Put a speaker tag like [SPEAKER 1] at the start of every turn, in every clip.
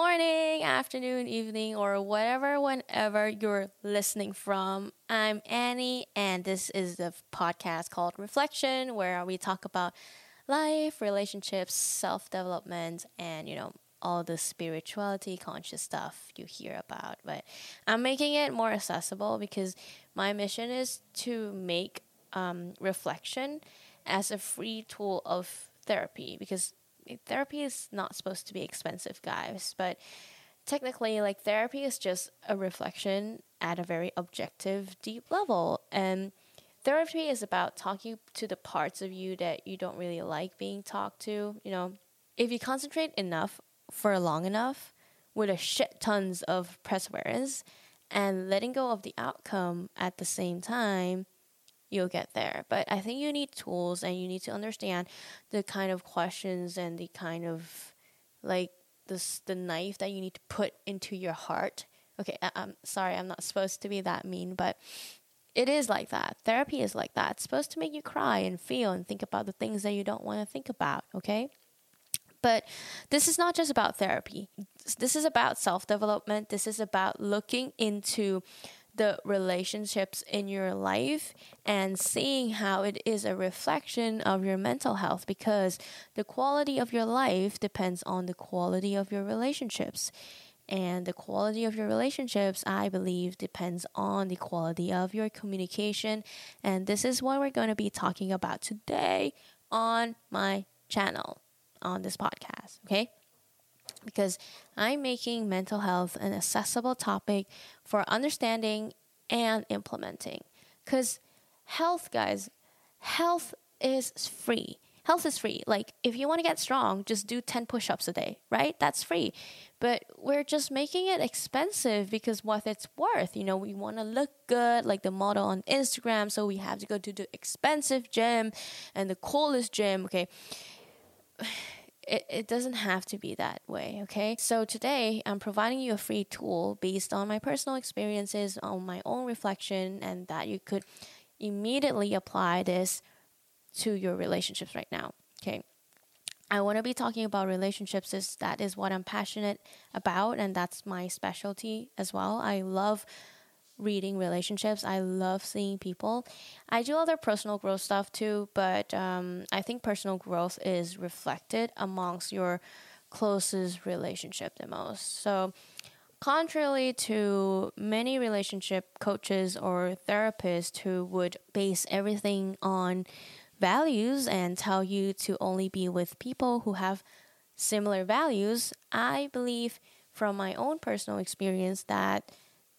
[SPEAKER 1] morning, afternoon, evening, or whatever, whenever you're listening from. I'm Annie, and this is the podcast called Reflection, where we talk about life, relationships, self development, and you know, all the spirituality conscious stuff you hear about. But I'm making it more accessible because my mission is to make um, reflection as a free tool of therapy because therapy is not supposed to be expensive, guys, but technically like therapy is just a reflection at a very objective deep level. And therapy is about talking to the parts of you that you don't really like being talked to you know. If you concentrate enough for long enough with a shit tons of perseverance and letting go of the outcome at the same time you'll get there. But I think you need tools and you need to understand the kind of questions and the kind of like this the knife that you need to put into your heart. Okay, I, I'm sorry, I'm not supposed to be that mean, but it is like that. Therapy is like that. It's supposed to make you cry and feel and think about the things that you don't want to think about, okay? But this is not just about therapy. This is about self development. This is about looking into the relationships in your life and seeing how it is a reflection of your mental health because the quality of your life depends on the quality of your relationships. And the quality of your relationships, I believe, depends on the quality of your communication. And this is what we're going to be talking about today on my channel, on this podcast. Okay because I'm making mental health an accessible topic for understanding and implementing. Because health, guys, health is free. Health is free. Like, if you want to get strong, just do 10 push ups a day, right? That's free. But we're just making it expensive because what it's worth. You know, we want to look good, like the model on Instagram, so we have to go to the expensive gym and the coolest gym. Okay it, it doesn't have to be that way, okay? So today I'm providing you a free tool based on my personal experiences, on my own reflection, and that you could immediately apply this to your relationships right now, okay? I want to be talking about relationships is that is what I'm passionate about and that's my specialty as well. I love reading relationships. I love seeing people. I do other personal growth stuff too, but um, I think personal growth is reflected amongst your closest relationship the most. So, contrary to many relationship coaches or therapists who would base everything on values and tell you to only be with people who have similar values, I believe from my own personal experience that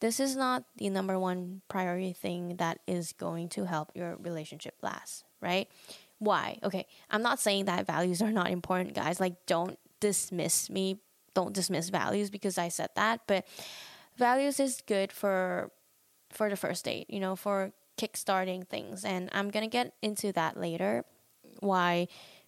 [SPEAKER 1] this is not the number one priority thing that is going to help your relationship last, right? Why? Okay, I'm not saying that values are not important, guys. Like, don't dismiss me. Don't dismiss values because I said that, but values is good for for the first date, you know, for kickstarting things. And I'm to get into that later why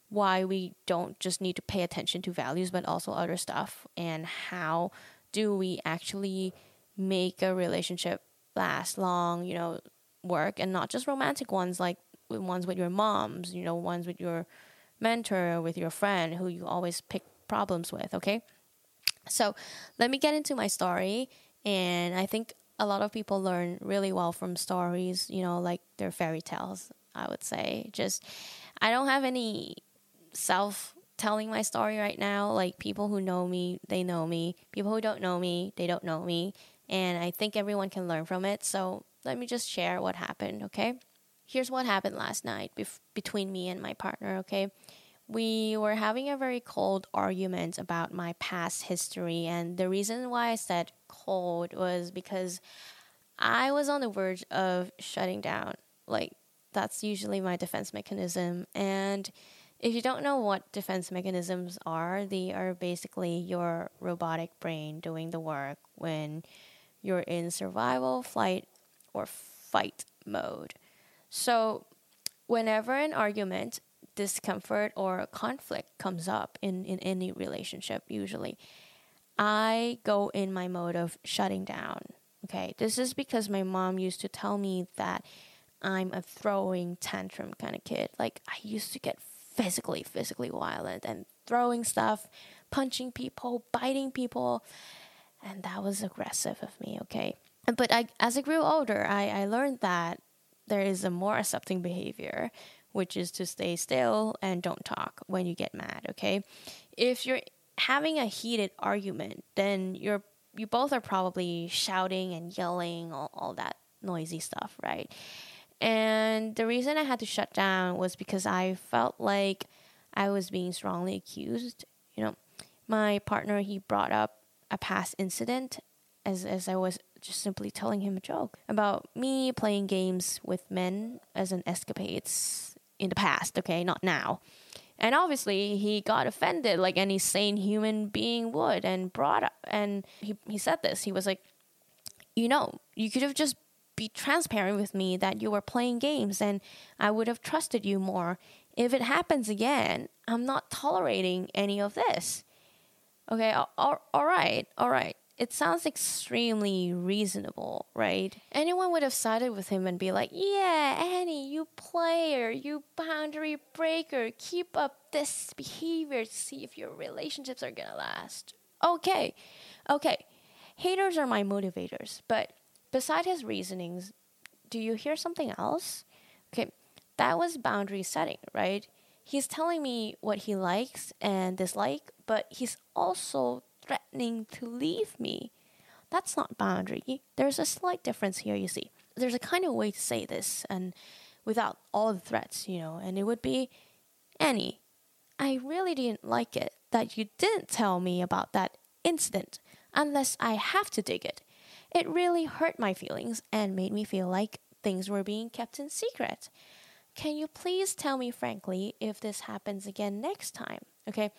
[SPEAKER 1] why we don't just need to pay attention to values but also other stuff and how do we actually make a relationship last long, you know, work and not just romantic ones like ones with your moms, you know, ones with your mentor, with your friend who you always pick problems with, okay? So, let me get into my story and I think a lot of people learn really well from stories, you know, like they're fairy tales, I would say. Just I don't have any self telling my story right now. Like people who know me, they know me. People who don't know me, they don't know me and I think everyone can learn from it. So let me just share what happened, okay? Here's what happened last night bef- between me and my partner, okay? We were having a very cold argument about my past history, and the reason why I said cold was because I was on the verge of shutting down. Like, that's usually my defense mechanism. And if you don't know what defense mechanisms are, they are basically your robotic brain doing the work when you're in survival, flight, or fight mode. So, whenever an argument, discomfort, or conflict comes up in, in any relationship, usually, I go in my mode of shutting down. Okay, this is because my mom used to tell me that I'm a throwing tantrum kind of kid. Like, I used to get physically, physically violent and throwing stuff, punching people, biting people. And that was aggressive of me, okay? But I, as I grew older, I, I learned that there is a more accepting behavior, which is to stay still and don't talk when you get mad, okay? If you're having a heated argument, then you're you both are probably shouting and yelling all, all that noisy stuff, right? And the reason I had to shut down was because I felt like I was being strongly accused. You know, my partner he brought up a past incident as as I was just simply telling him a joke about me playing games with men as an escapades in the past, okay, not now. And obviously, he got offended like any sane human being would and brought up, and he, he said this. He was like, You know, you could have just be transparent with me that you were playing games and I would have trusted you more. If it happens again, I'm not tolerating any of this. Okay, all, all right, all right it sounds extremely reasonable, right? Anyone would have sided with him and be like, Yeah, Annie, you player, you boundary breaker, keep up this behavior to see if your relationships are gonna last. Okay, okay. Haters are my motivators, but beside his reasonings, do you hear something else? Okay, that was boundary setting, right? He's telling me what he likes and dislike, but he's also threatening to leave me. That's not boundary. There's a slight difference here, you see. There's a kind of way to say this, and without all the threats, you know, and it would be Annie, I really didn't like it that you didn't tell me about that incident unless I have to dig it. It really hurt my feelings and made me feel like things were being kept in secret. Can you please tell me frankly if this happens again next time? Okay.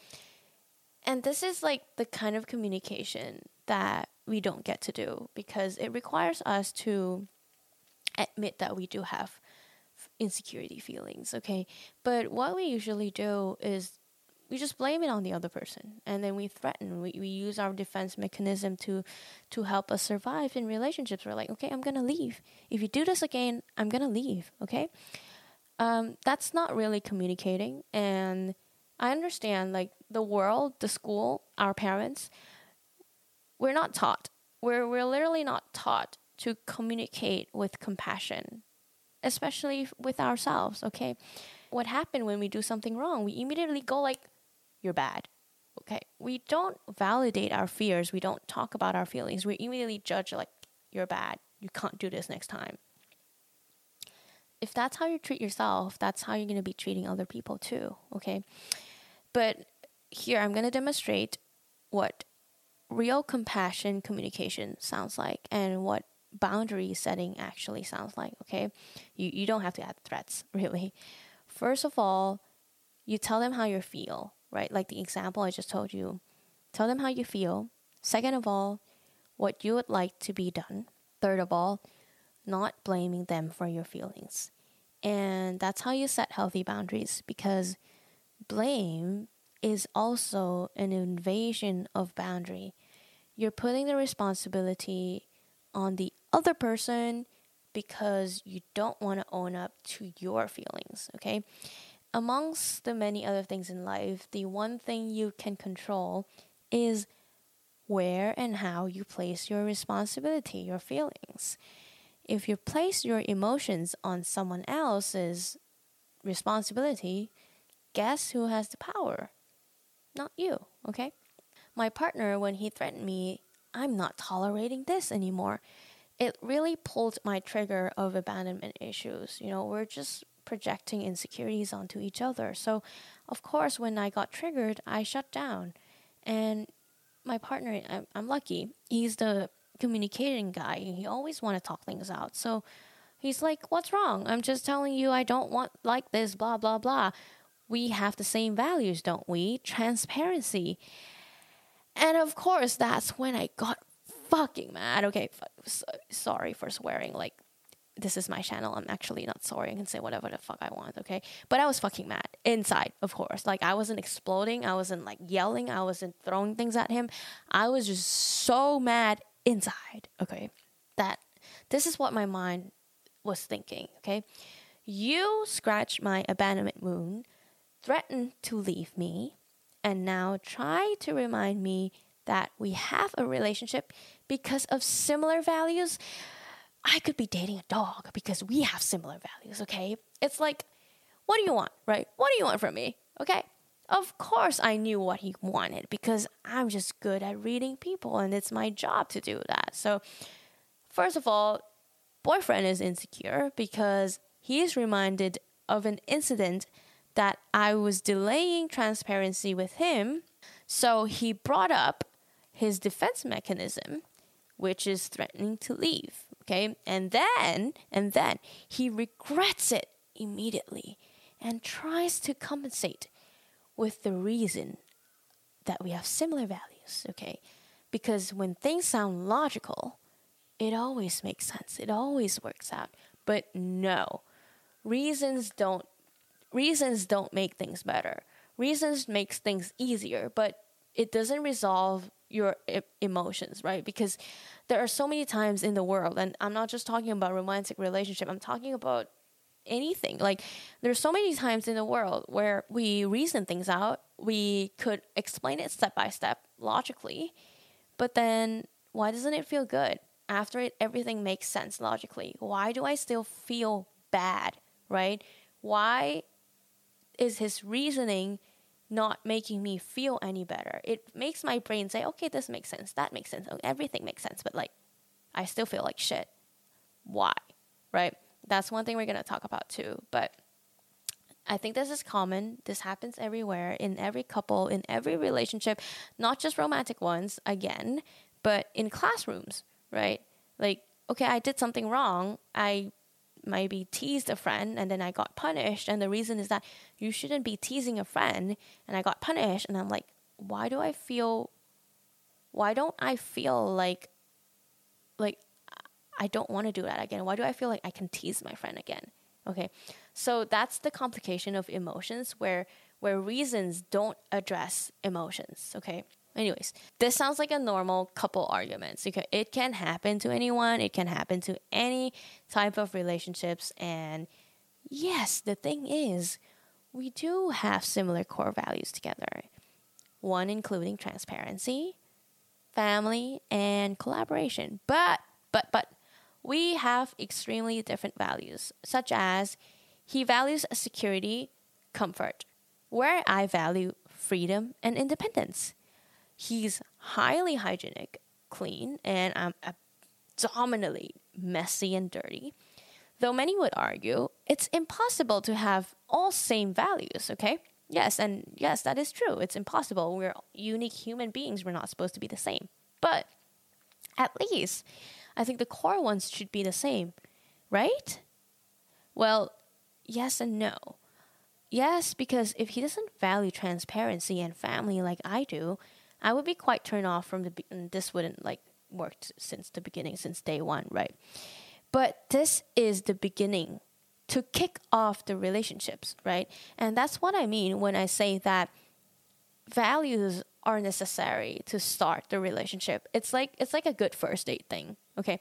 [SPEAKER 1] And this is like the kind of communication that we don't get to do because it requires us to admit that we do have insecurity feelings, okay? But what we usually do is we just blame it on the other person and then we threaten we, we use our defense mechanism to to help us survive in relationships we're like okay i'm gonna leave if you do this again i'm gonna leave okay um, that's not really communicating and I understand like the world, the school, our parents, we're not taught. We're we're literally not taught to communicate with compassion, especially with ourselves, okay? What happened when we do something wrong? We immediately go like you're bad. Okay? We don't validate our fears. We don't talk about our feelings. We immediately judge like you're bad. You can't do this next time. If that's how you treat yourself, that's how you're going to be treating other people too, okay? But here I'm going to demonstrate what real compassion communication sounds like and what boundary setting actually sounds like, okay? You, you don't have to add threats, really. First of all, you tell them how you feel, right? Like the example I just told you. Tell them how you feel. Second of all, what you would like to be done. Third of all, not blaming them for your feelings. And that's how you set healthy boundaries because blame is also an invasion of boundary. You're putting the responsibility on the other person because you don't want to own up to your feelings, okay? Amongst the many other things in life, the one thing you can control is where and how you place your responsibility, your feelings. If you place your emotions on someone else's responsibility, guess who has the power? Not you, okay? My partner, when he threatened me, I'm not tolerating this anymore. It really pulled my trigger of abandonment issues. You know, we're just projecting insecurities onto each other. So, of course, when I got triggered, I shut down. And my partner, I'm, lucky, he's the communicating guy. He always want to talk things out. So he's like, "What's wrong? I'm just telling you I don't want like this blah blah blah." we have the same values, don't we? Transparency. And of course, that's when I got fucking mad. Okay, sorry for swearing. Like, this is my channel. I'm actually not sorry. I can say whatever the fuck I want, okay? But I was fucking mad inside, of course. Like, I wasn't exploding. I wasn't like yelling. I wasn't throwing things at him. I was just so mad inside, okay? That this is what my mind was thinking, okay? You scratched my abandonment wound threatened to leave me, and now try to remind me that we have a relationship because of similar values. I could be dating a dog because we have similar values, okay? It's like, what do you want, right? What do you want from me, okay? Of course, I knew what he wanted because I'm just good at reading people and it's my job to do that. So, first of all, boyfriend is insecure because he is reminded of an incident that I was delaying transparency with him. So, he brought up his defense mechanism, which is threatening to leave. Okay. And then, and then he regrets it immediately and tries to compensate with the reason that we have similar values. Okay. Because when things sound logical, it always makes sense. It always works out. But no, reasons don't reasons don't make things better. Reasons makes things easier, but it doesn't resolve your emotions, right? Because there are so many times in the world, and I'm not just talking about romantic relationship. I'm talking about anything. Like there's so many times in the world where we reason things out. We could explain it step by step logically, but then why doesn't it feel good after it? Everything makes sense logically. Why do I still feel bad? Right? Why is his reasoning? not making me feel any better. It makes my brain say, okay, this makes sense, that makes sense, oh, everything makes sense, but like, I still feel like shit. Why? Right? That's one thing we're going to talk about too. But I think this is common. This happens everywhere, in every couple, in every relationship, not just romantic ones, again, but in classrooms, right? Like, okay, I did something wrong. I maybe teased a friend and then I got punished. And the reason is that you shouldn't be teasing a friend. And I got punished. And I'm like, why do I feel, why don't I feel like, like, I don't want to do that again? Why do I feel like I can tease my friend again? Okay. So that's the complication of emotions where, where reasons don't address emotions. Okay. Anyways, this sounds like a normal couple argument. It can happen to anyone, it can happen to any type of relationships. And yes, the thing is, we do have similar core values together. One including transparency, family, and collaboration. But, but, but, we have extremely different values, such as he values security, comfort, where I value freedom and independence. He's highly hygienic, clean, and I'm abdominally messy and dirty. Though many would argue it's impossible to have all same values, okay? Yes, and yes, that is true. It's impossible. We're unique human beings. We're not supposed to be the same. But at least I think the core ones should be the same, right? Well, yes and no. Yes, because if he doesn't value transparency and family like I do, I would be quite turned off from the be- this wouldn't like worked since the beginning since day 1, right? But this is the beginning to kick off the relationships, right? And that's what I mean when I say that values are necessary to start the relationship. It's like it's like a good first date thing, okay?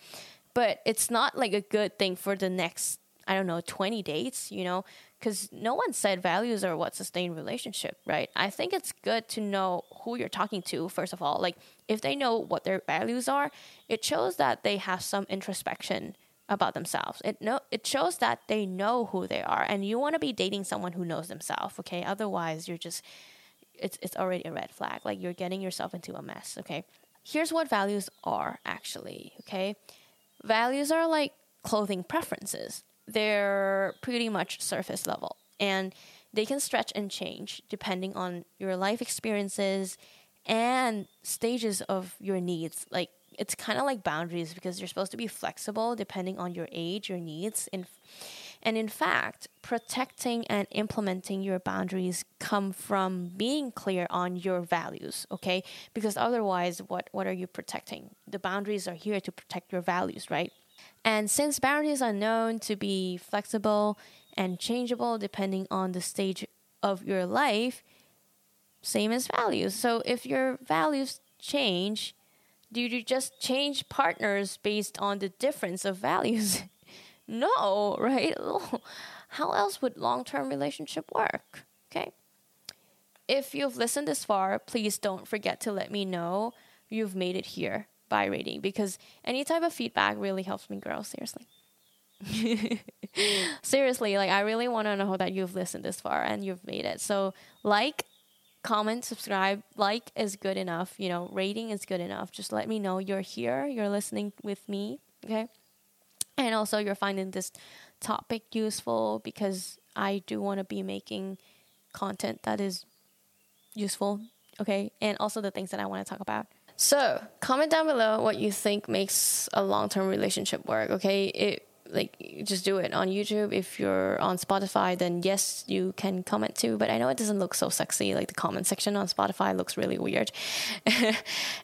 [SPEAKER 1] But it's not like a good thing for the next I don't know, 20 dates, you know, because no one said values are what sustain relationship, right? I think it's good to know who you're talking to, first of all. Like, if they know what their values are, it shows that they have some introspection about themselves. It no, it shows that they know who they are, and you want to be dating someone who knows themselves. Okay, otherwise you're just it's it's already a red flag. Like you're getting yourself into a mess. Okay, here's what values are actually. Okay, values are like clothing preferences they're pretty much surface level and they can stretch and change depending on your life experiences and stages of your needs like it's kind of like boundaries because you're supposed to be flexible depending on your age your needs and and in fact protecting and implementing your boundaries come from being clear on your values okay because otherwise what what are you protecting the boundaries are here to protect your values right and since boundaries are known to be flexible and changeable depending on the stage of your life, same as values. So if your values change, do you just change partners based on the difference of values? no, right? How else would long-term relationship work? Okay? if you've listened this far, please don't forget to let me know you've made it here by rating because any type of feedback really helps me grow, seriously. seriously, like I really want to know that you've listened this far and you've made it. So, like, comment, subscribe. Like is good enough, you know, rating is good enough. Just let me know you're here, you're listening with me, okay? And also you're finding this topic useful because I do want to be making content that is useful, okay? And also the things that I want to talk about. So, comment down below what you think makes a long-term relationship work, okay? It like just do it on YouTube. If you're on Spotify, then yes, you can comment too. But I know it doesn't look so sexy. Like the comment section on Spotify looks really weird.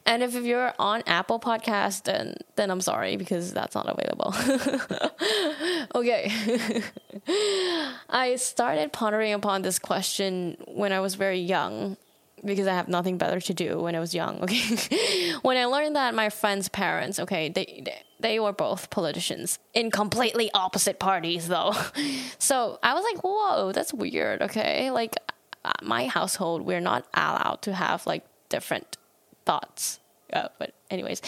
[SPEAKER 1] and if, you're on Apple Podcast, then then I'm sorry because that's not available. okay. I started pondering upon this question when I was very young because I have nothing better to do when I was young. Okay, when I learned that my friend's parents, okay, they, they they were both politicians in completely opposite parties, though. So I was like, whoa, that's weird. Okay, like uh, my household, we're not allowed to have like different thoughts. Uh, but anyways,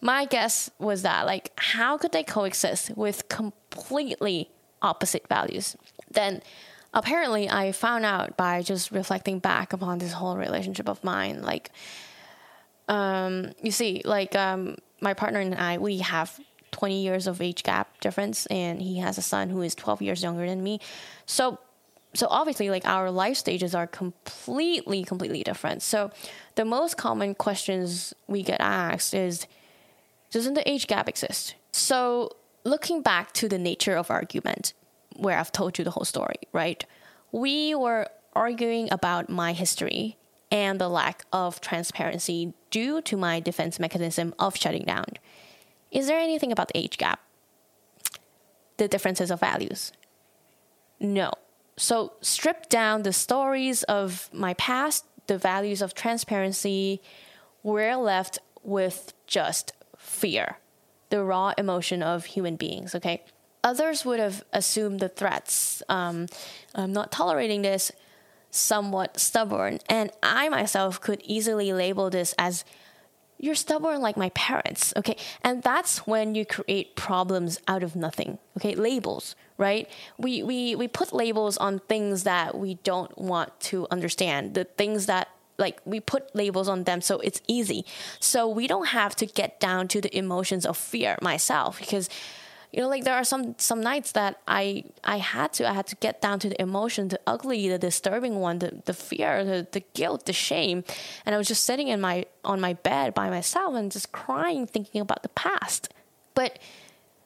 [SPEAKER 1] my guess was that like, how could they coexist with completely opposite values? Then apparently I found out by just reflecting back upon this whole relationship of mine. Like, um, you see, like, um, my partner and I, we have 20 years of age gap difference, and he has a son who is 12 years younger than me. So, so obviously, like, our life stages are completely, completely different. So, the most common questions we get asked is, doesn't the age gap exist? So, looking back to the nature of argument, where I've told you the whole story, right? We were arguing about my history and the lack of transparency due to my defense mechanism of shutting down. Is there anything about the age gap? The differences of values? No. So, strip down the stories of my past, the values of transparency, we're left with just fear, the raw emotion of human beings, okay? others would have assumed the threats. Um, I'm not tolerating this, somewhat stubborn. And I myself could easily label this as you're stubborn like my parents. Okay. And that's when you create problems out of nothing. Okay. Labels, right? We, we, we put labels on things that we don't want to understand, the things that like we put labels on them so it's easy. So we don't have to get down to the emotions of fear myself because you know like there are some some nights that i i had to i had to get down to the emotion the ugly the disturbing one the, the fear the, the guilt the shame. And i was just sitting in my on my bed by myself and just crying thinking about the past. But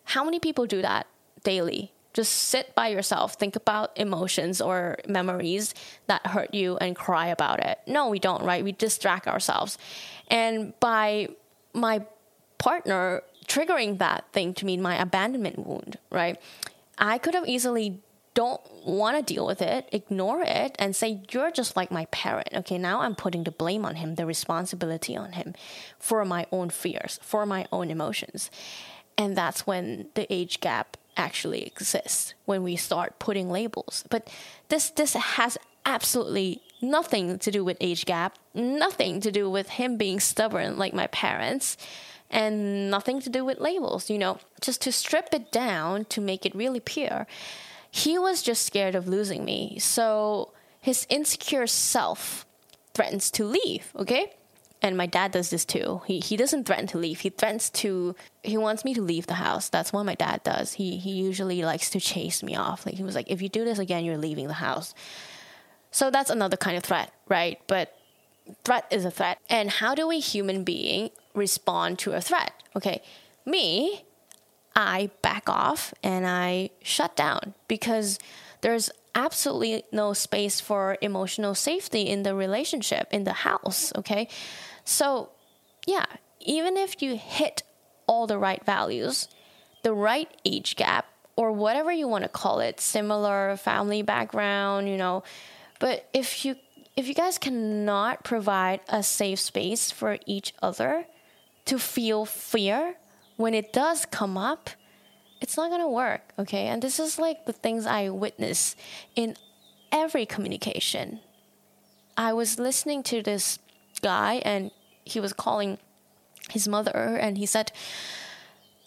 [SPEAKER 1] how many people do that daily? Just sit by yourself think about emotions or memories that hurt you and cry about it. No we don't right? We distract ourselves. And by my partner triggering that thing to mean my abandonment wound, right? I could have easily don't want to deal with it, ignore it, and say, You're just like my parent. Okay, now I'm putting the blame on him, the responsibility on him for my own fears, for my own emotions. And that's when the age gap actually exists, when we start putting labels. But this this has absolutely nothing to do with age gap, nothing to do with him being stubborn like my parents and nothing to do with labels, you know, just to strip it down to make it really pure. He was just scared of losing me. So his insecure self threatens to leave, okay? And my dad does this too. He he doesn't threaten to leave. He threatens to he wants me to leave the house. That's what my dad does. He he usually likes to chase me off. Like he was like if you do this again, you're leaving the house. So that's another kind of threat, right? But threat is a threat. And how do we human being respond to a threat. Okay, me, I back off and I shut down because there's absolutely no space for emotional safety in the relationship, in the house. Okay, so yeah, even if you hit all the right values, the right age gap, or whatever you want to call it, similar family background, you know, but if you if you guys cannot provide a safe space for each other, to feel fear when it does come up, it's not gonna work, okay? And this is like the things I witness in every communication. I was listening to this guy and he was calling his mother and he said,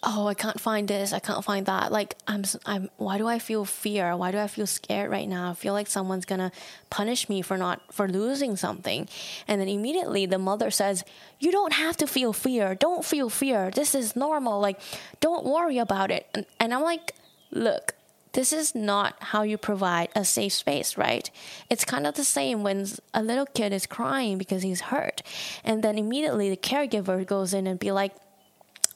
[SPEAKER 1] oh i can't find this i can't find that. Like i'm i'm why do i feel fear? Why do i feel scared right now? I feel like someone's gonna punish me for not for losing something. And then immediately the mother says you don't have to feel fear. Don't feel fear. This is normal. Like don't worry about it. And, and i'm like look this is not how you provide a safe space, right? It's kind of the same when a little kid is crying because he's hurt. And then immediately the caregiver goes in and be like,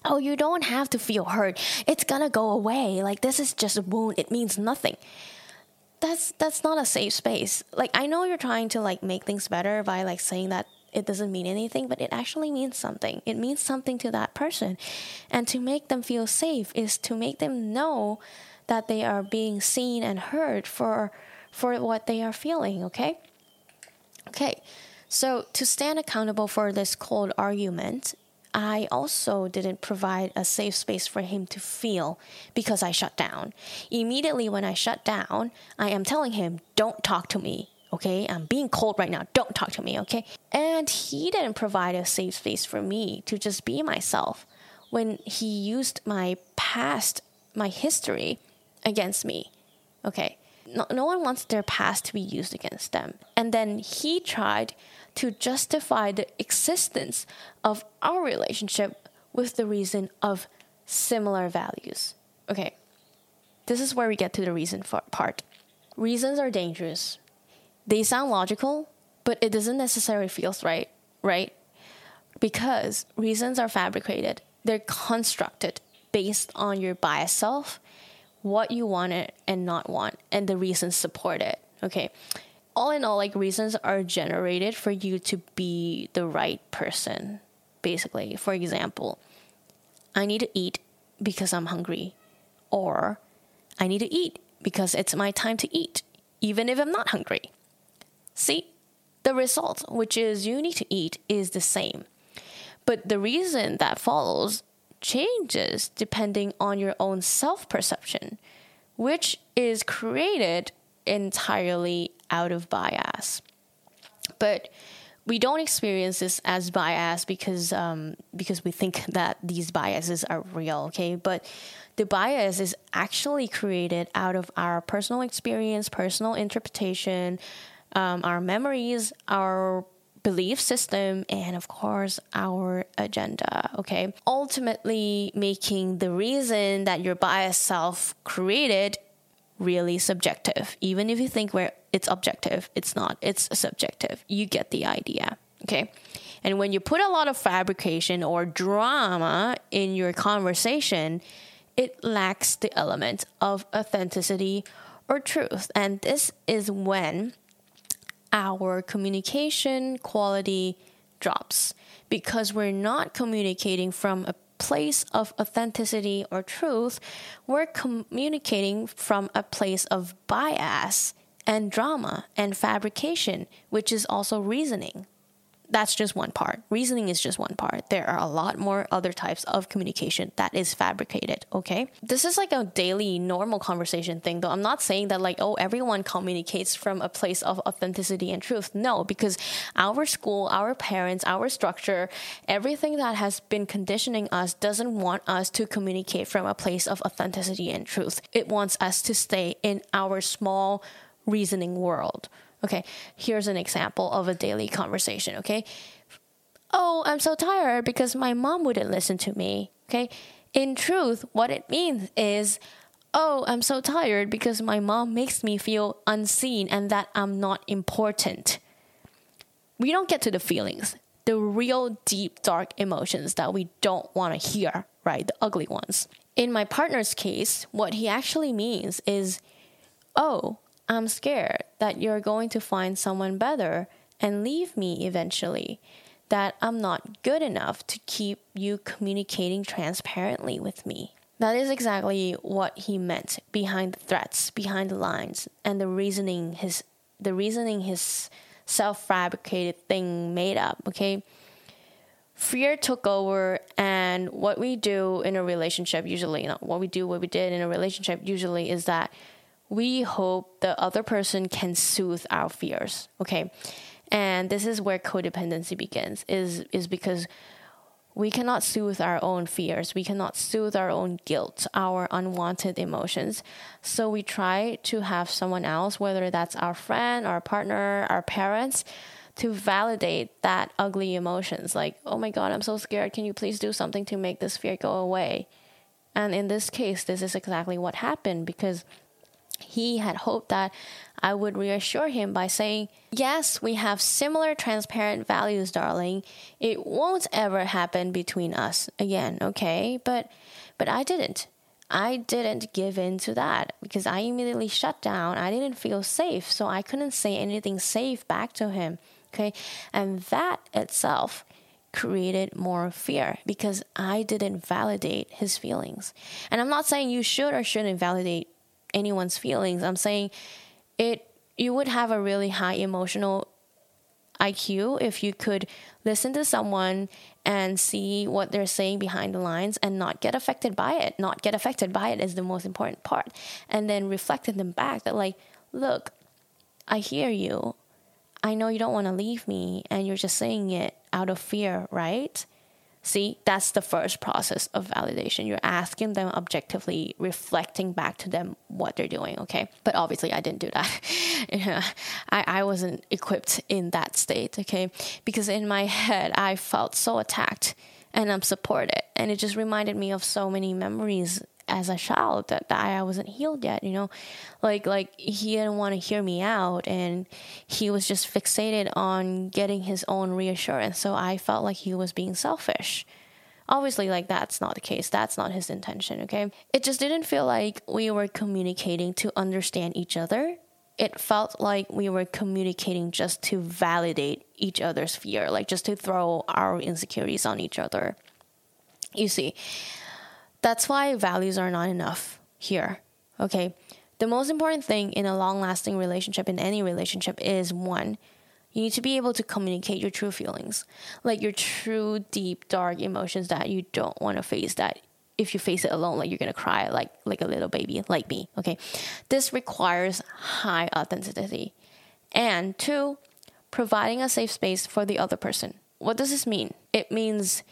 [SPEAKER 1] oh, you don't have to feel hurt. It's gonna go away. Like this is just a wound. It means nothing. That's that's not a safe space. Like I know you're trying to like make things better by like saying that it doesn't mean anything, but it actually means something. It means something to that person. And to make them feel safe is to make them know that they are being seen and heard for for what they are feeling, okay? Okay. So to stand accountable for this cold argument I also didn't provide a safe space for him to feel because I shut down. Immediately when I shut down, I am telling him, don't talk to me. Okay, I'm being cold right now. Don't talk to me. Okay. And he didn't provide a safe space for me to just be myself when he used my past, my history against me. Okay. No, no one wants their past to be used against them. And then he tried to justify the existence of our relationship with the reason of similar values. Okay, this is where we get to the reason part. Reasons are dangerous. They sound logical, but it doesn't necessarily feel right, right? Because reasons are fabricated. They're constructed based on your bias self, what you want it and not want, and the reasons support it. Okay all in all, like reasons are generated for you to be the right person, basically. For example, I need to eat because I'm hungry, or I need to eat because it's my time to eat, even if I'm not hungry. See, the result, which is you need to eat, is the same. But the reason that follows changes depending on your own self perception, which is created entirely out of bias. But we don't experience this as bias because um, because we think that these biases are real. Okay, but the bias is actually created out of our personal experience, personal interpretation, um, our memories, our belief system, and of course, our agenda. Okay, ultimately making the reason that your bias self created really subjective. Even if you think where it's objective, it's not. It's subjective. You get the idea. Okay. And when you put a lot of fabrication or drama in your conversation, it lacks the element of authenticity or truth. And this is when our communication quality drops because we're not communicating from a place of authenticity or truth, we're communicating from a place of bias and drama and fabrication, which is also reasoning that's just one part. Reasoning is just one part. There are a lot more other types of communication that is fabricated, okay? This is like a daily normal conversation thing, though. I'm not saying that, like, oh, everyone communicates from a place of authenticity and truth. No, because our school, our parents, our structure, everything that has been conditioning us doesn't want us to communicate from a place of authenticity and truth. It wants us to stay in our small reasoning world. Okay, here's an example of a daily conversation, okay? Oh, I'm so tired because my mom wouldn't listen to me, okay? In truth, what it means is, oh, I'm so tired because my mom makes me feel unseen and that I'm not important. We don't get to the feelings, the real deep, dark emotions that we don't want to hear, right? The ugly ones. In my partner's case, what he actually means is, oh, I'm scared that you're going to find someone better and leave me eventually, that I'm not good enough to keep you communicating transparently with me. That is exactly what he meant behind the threats, behind the lines, and the reasoning his the reasoning his self-fabricated thing made up, okay? Fear took over and what we do in a relationship usually, you know, what we do, what we did in a relationship usually is that we hope the other person can soothe our fears. Okay. And this is where codependency begins is is because we cannot soothe our own fears. We cannot soothe our own guilt, our unwanted emotions. So we try to have someone else, whether that's our friend, our partner, our parents, to validate that ugly emotions like, oh my God, I'm so scared. Can you please do something to make this fear go away? And in this case, this is exactly what happened because he had hoped that I would reassure him by saying, Yes, we have similar transparent values, darling. It won't ever happen between us again, okay? But but I didn't. I didn't give in to that because I immediately shut down. I didn't feel safe, so I couldn't say anything safe back to him. Okay? And that itself created more fear because I didn't validate his feelings. And I'm not saying you should or shouldn't validate anyone's feelings. I'm saying it you would have a really high emotional IQ if you could listen to someone and see what they're saying behind the lines and not get affected by it. Not get affected by it is the most important part. And then reflecting them back that like, look, I hear you. I know you don't want to leave me and you're just saying it out of fear, right? See, that's the first process of validation. You're asking them objectively, reflecting back to them what they're doing, okay? But obviously, I didn't do that. I, I wasn't equipped in that state, okay? Because in my head, I felt so attacked and I'm supported. And it just reminded me of so many memories as a child that, that I wasn't healed yet, you know, like like he didn't want to hear me out, and he was just fixated on getting his own reassurance. So I felt like he was being selfish. Obviously, like that's not the case. That's not his intention. Okay, it just didn't feel like we were communicating to understand each other. It felt like we were communicating just to validate each other's fear, like just to throw our insecurities on each other. You see, that's why values are not enough here. Okay. The most important thing in a long lasting relationship, in any relationship, is one, you need to be able to communicate your true feelings, like your true, deep, dark emotions that you don't want to face, that if you face it alone, like you're gonna cry like like a little baby, like me. Okay. This requires high authenticity. And two, providing a safe space for the other person. What does this mean? It means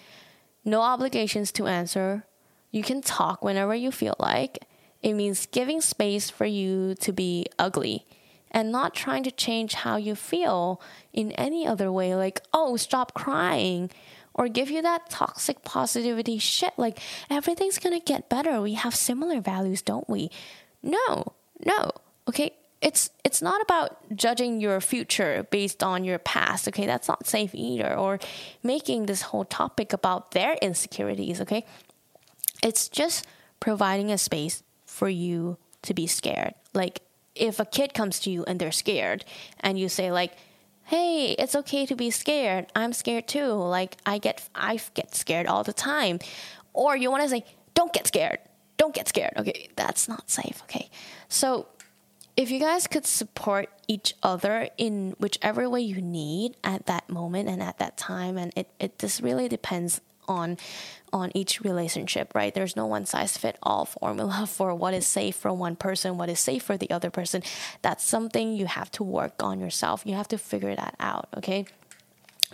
[SPEAKER 1] no obligations to answer, you can talk whenever you feel like. It means giving space for you to be ugly and not trying to change how you feel in any other way, like, oh, stop crying, or give you that toxic positivity shit, like, everything's gonna get better. We have similar values, don't we? No, no, okay? It's it's not about judging your future based on your past, okay? That's not safe either, or making this whole topic about their insecurities, okay? It's just providing a space for you to be scared. Like if a kid comes to you and they're scared and you say like, "Hey, it's okay to be scared. I'm scared too. Like I get I get scared all the time." Or you want to say, "Don't get scared. Don't get scared." Okay, that's not safe, okay? So if you guys could support each other in whichever way you need at that moment and at that time and it, it just really depends on on each relationship, right? There's no one size fit all formula for what is safe for one person, what is safe for the other person. That's something you have to work on yourself. You have to figure that out, okay?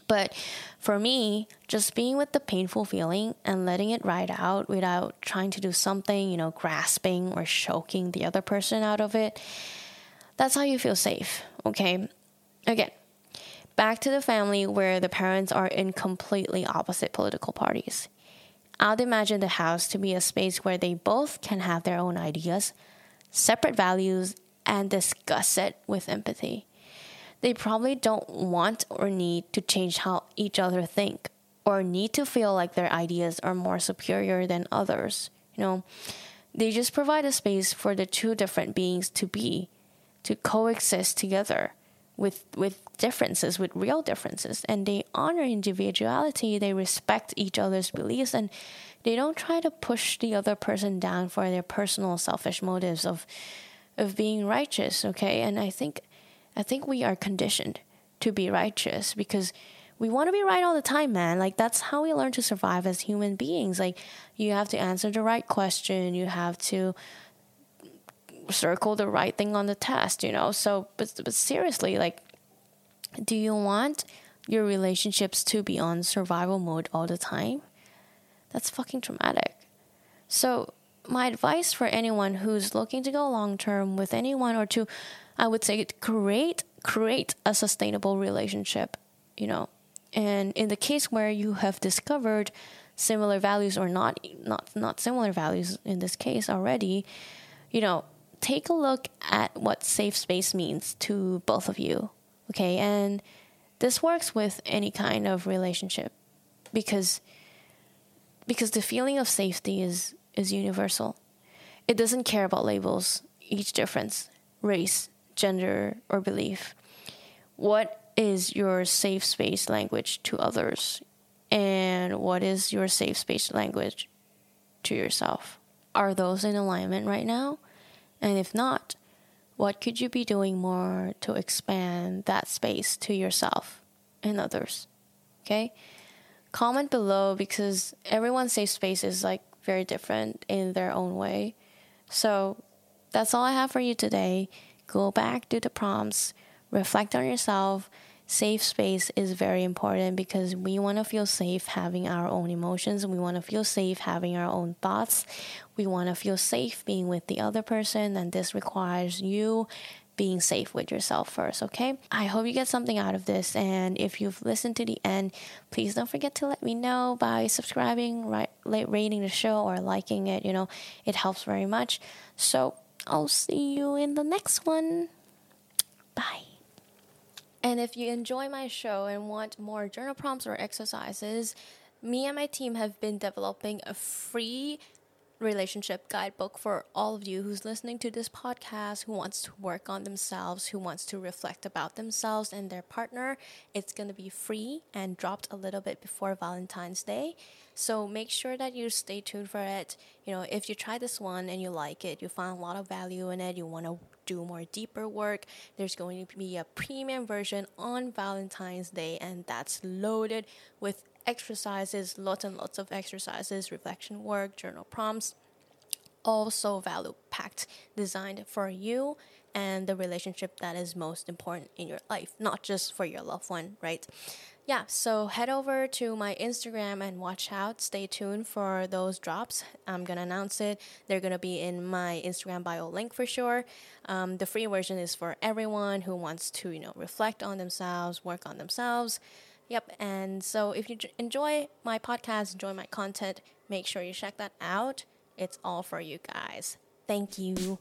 [SPEAKER 1] But for me, just being with the painful feeling and letting it ride out without trying to do something, you know, grasping or choking the other person out of it, that's how you feel safe, okay? Again, back to the family where the parents are in completely opposite political parties. I'd imagine the house to be a space where they both can have their own ideas, separate values, and discuss it with empathy. They probably don't want or need to change how each other think or need to feel like their ideas are more superior than others. You know, they just provide a space for the two different beings to be, to coexist together with with differences with real differences. And they honor individuality they respect each other's beliefs and they don't try to push the other person down for their personal selfish motives of of being righteous okay? And i think i think we are conditioned to be righteous because we want to be right all the time man. Like that's how we learn to survive as human beings. Like you have to answer the right question you have to circle the right thing on the test, you know? So, but, but seriously, like, Do you want your relationships to be on survival mode all the time? That's fucking traumatic. So, my advice for anyone who's looking to go long term with anyone or to, I would say, create create a sustainable relationship. You know, and in the case where you have discovered similar values or not not not similar values in this case already, you know, take a look at what safe space means to both of you. Okay, and this works with any kind of relationship because because the feeling of safety is is universal. It doesn't care about labels, each difference, race, gender, or belief. What is your safe space language to others? And what is your safe space language to yourself? Are those in alignment right now? And if not, what could you be doing more to expand that space to yourself and others? Okay? Comment below because everyone's safe space is like very different in their own way. So that's all I have for you today. Go back, do the prompts, reflect on yourself. Safe space is very important because we want to feel safe having our own emotions. We want to feel safe having our own thoughts. We want to feel safe being with the other person, and this requires you being safe with yourself first, okay? I hope you get something out of this. And if you've listened to the end, please don't forget to let me know by subscribing, right, rating the show, or liking it. You know, it helps very much. So I'll see you in the next one. Bye. And if you enjoy my show and want more journal prompts or exercises, me and my team have been developing a free relationship guidebook for all of you who's listening to this podcast who wants to work on themselves, who wants to reflect about themselves and their partner. It's going to be free and dropped a little bit before Valentine's Day. So make sure that you stay tuned for it. You know, if you try this one and you like it, you find a lot of value in it, you want to do more deeper work, there's going to be a premium version on Valentine's Day, and that's loaded with exercises, lots and lots of exercises, reflection work, journal prompts, also value packed, designed for you and the relationship that is most important in your life, not just for your loved one, right? Yeah, so head over to my Instagram and watch out. Stay tuned for those drops. I'm gonna announce it. They're gonna be in my Instagram bio link for sure. Um, the free version is for everyone who wants to, you know, reflect on themselves, work on themselves. Yep. And so if you enjoy my podcast, enjoy my content, make sure you check that out. It's all for you guys. Thank you.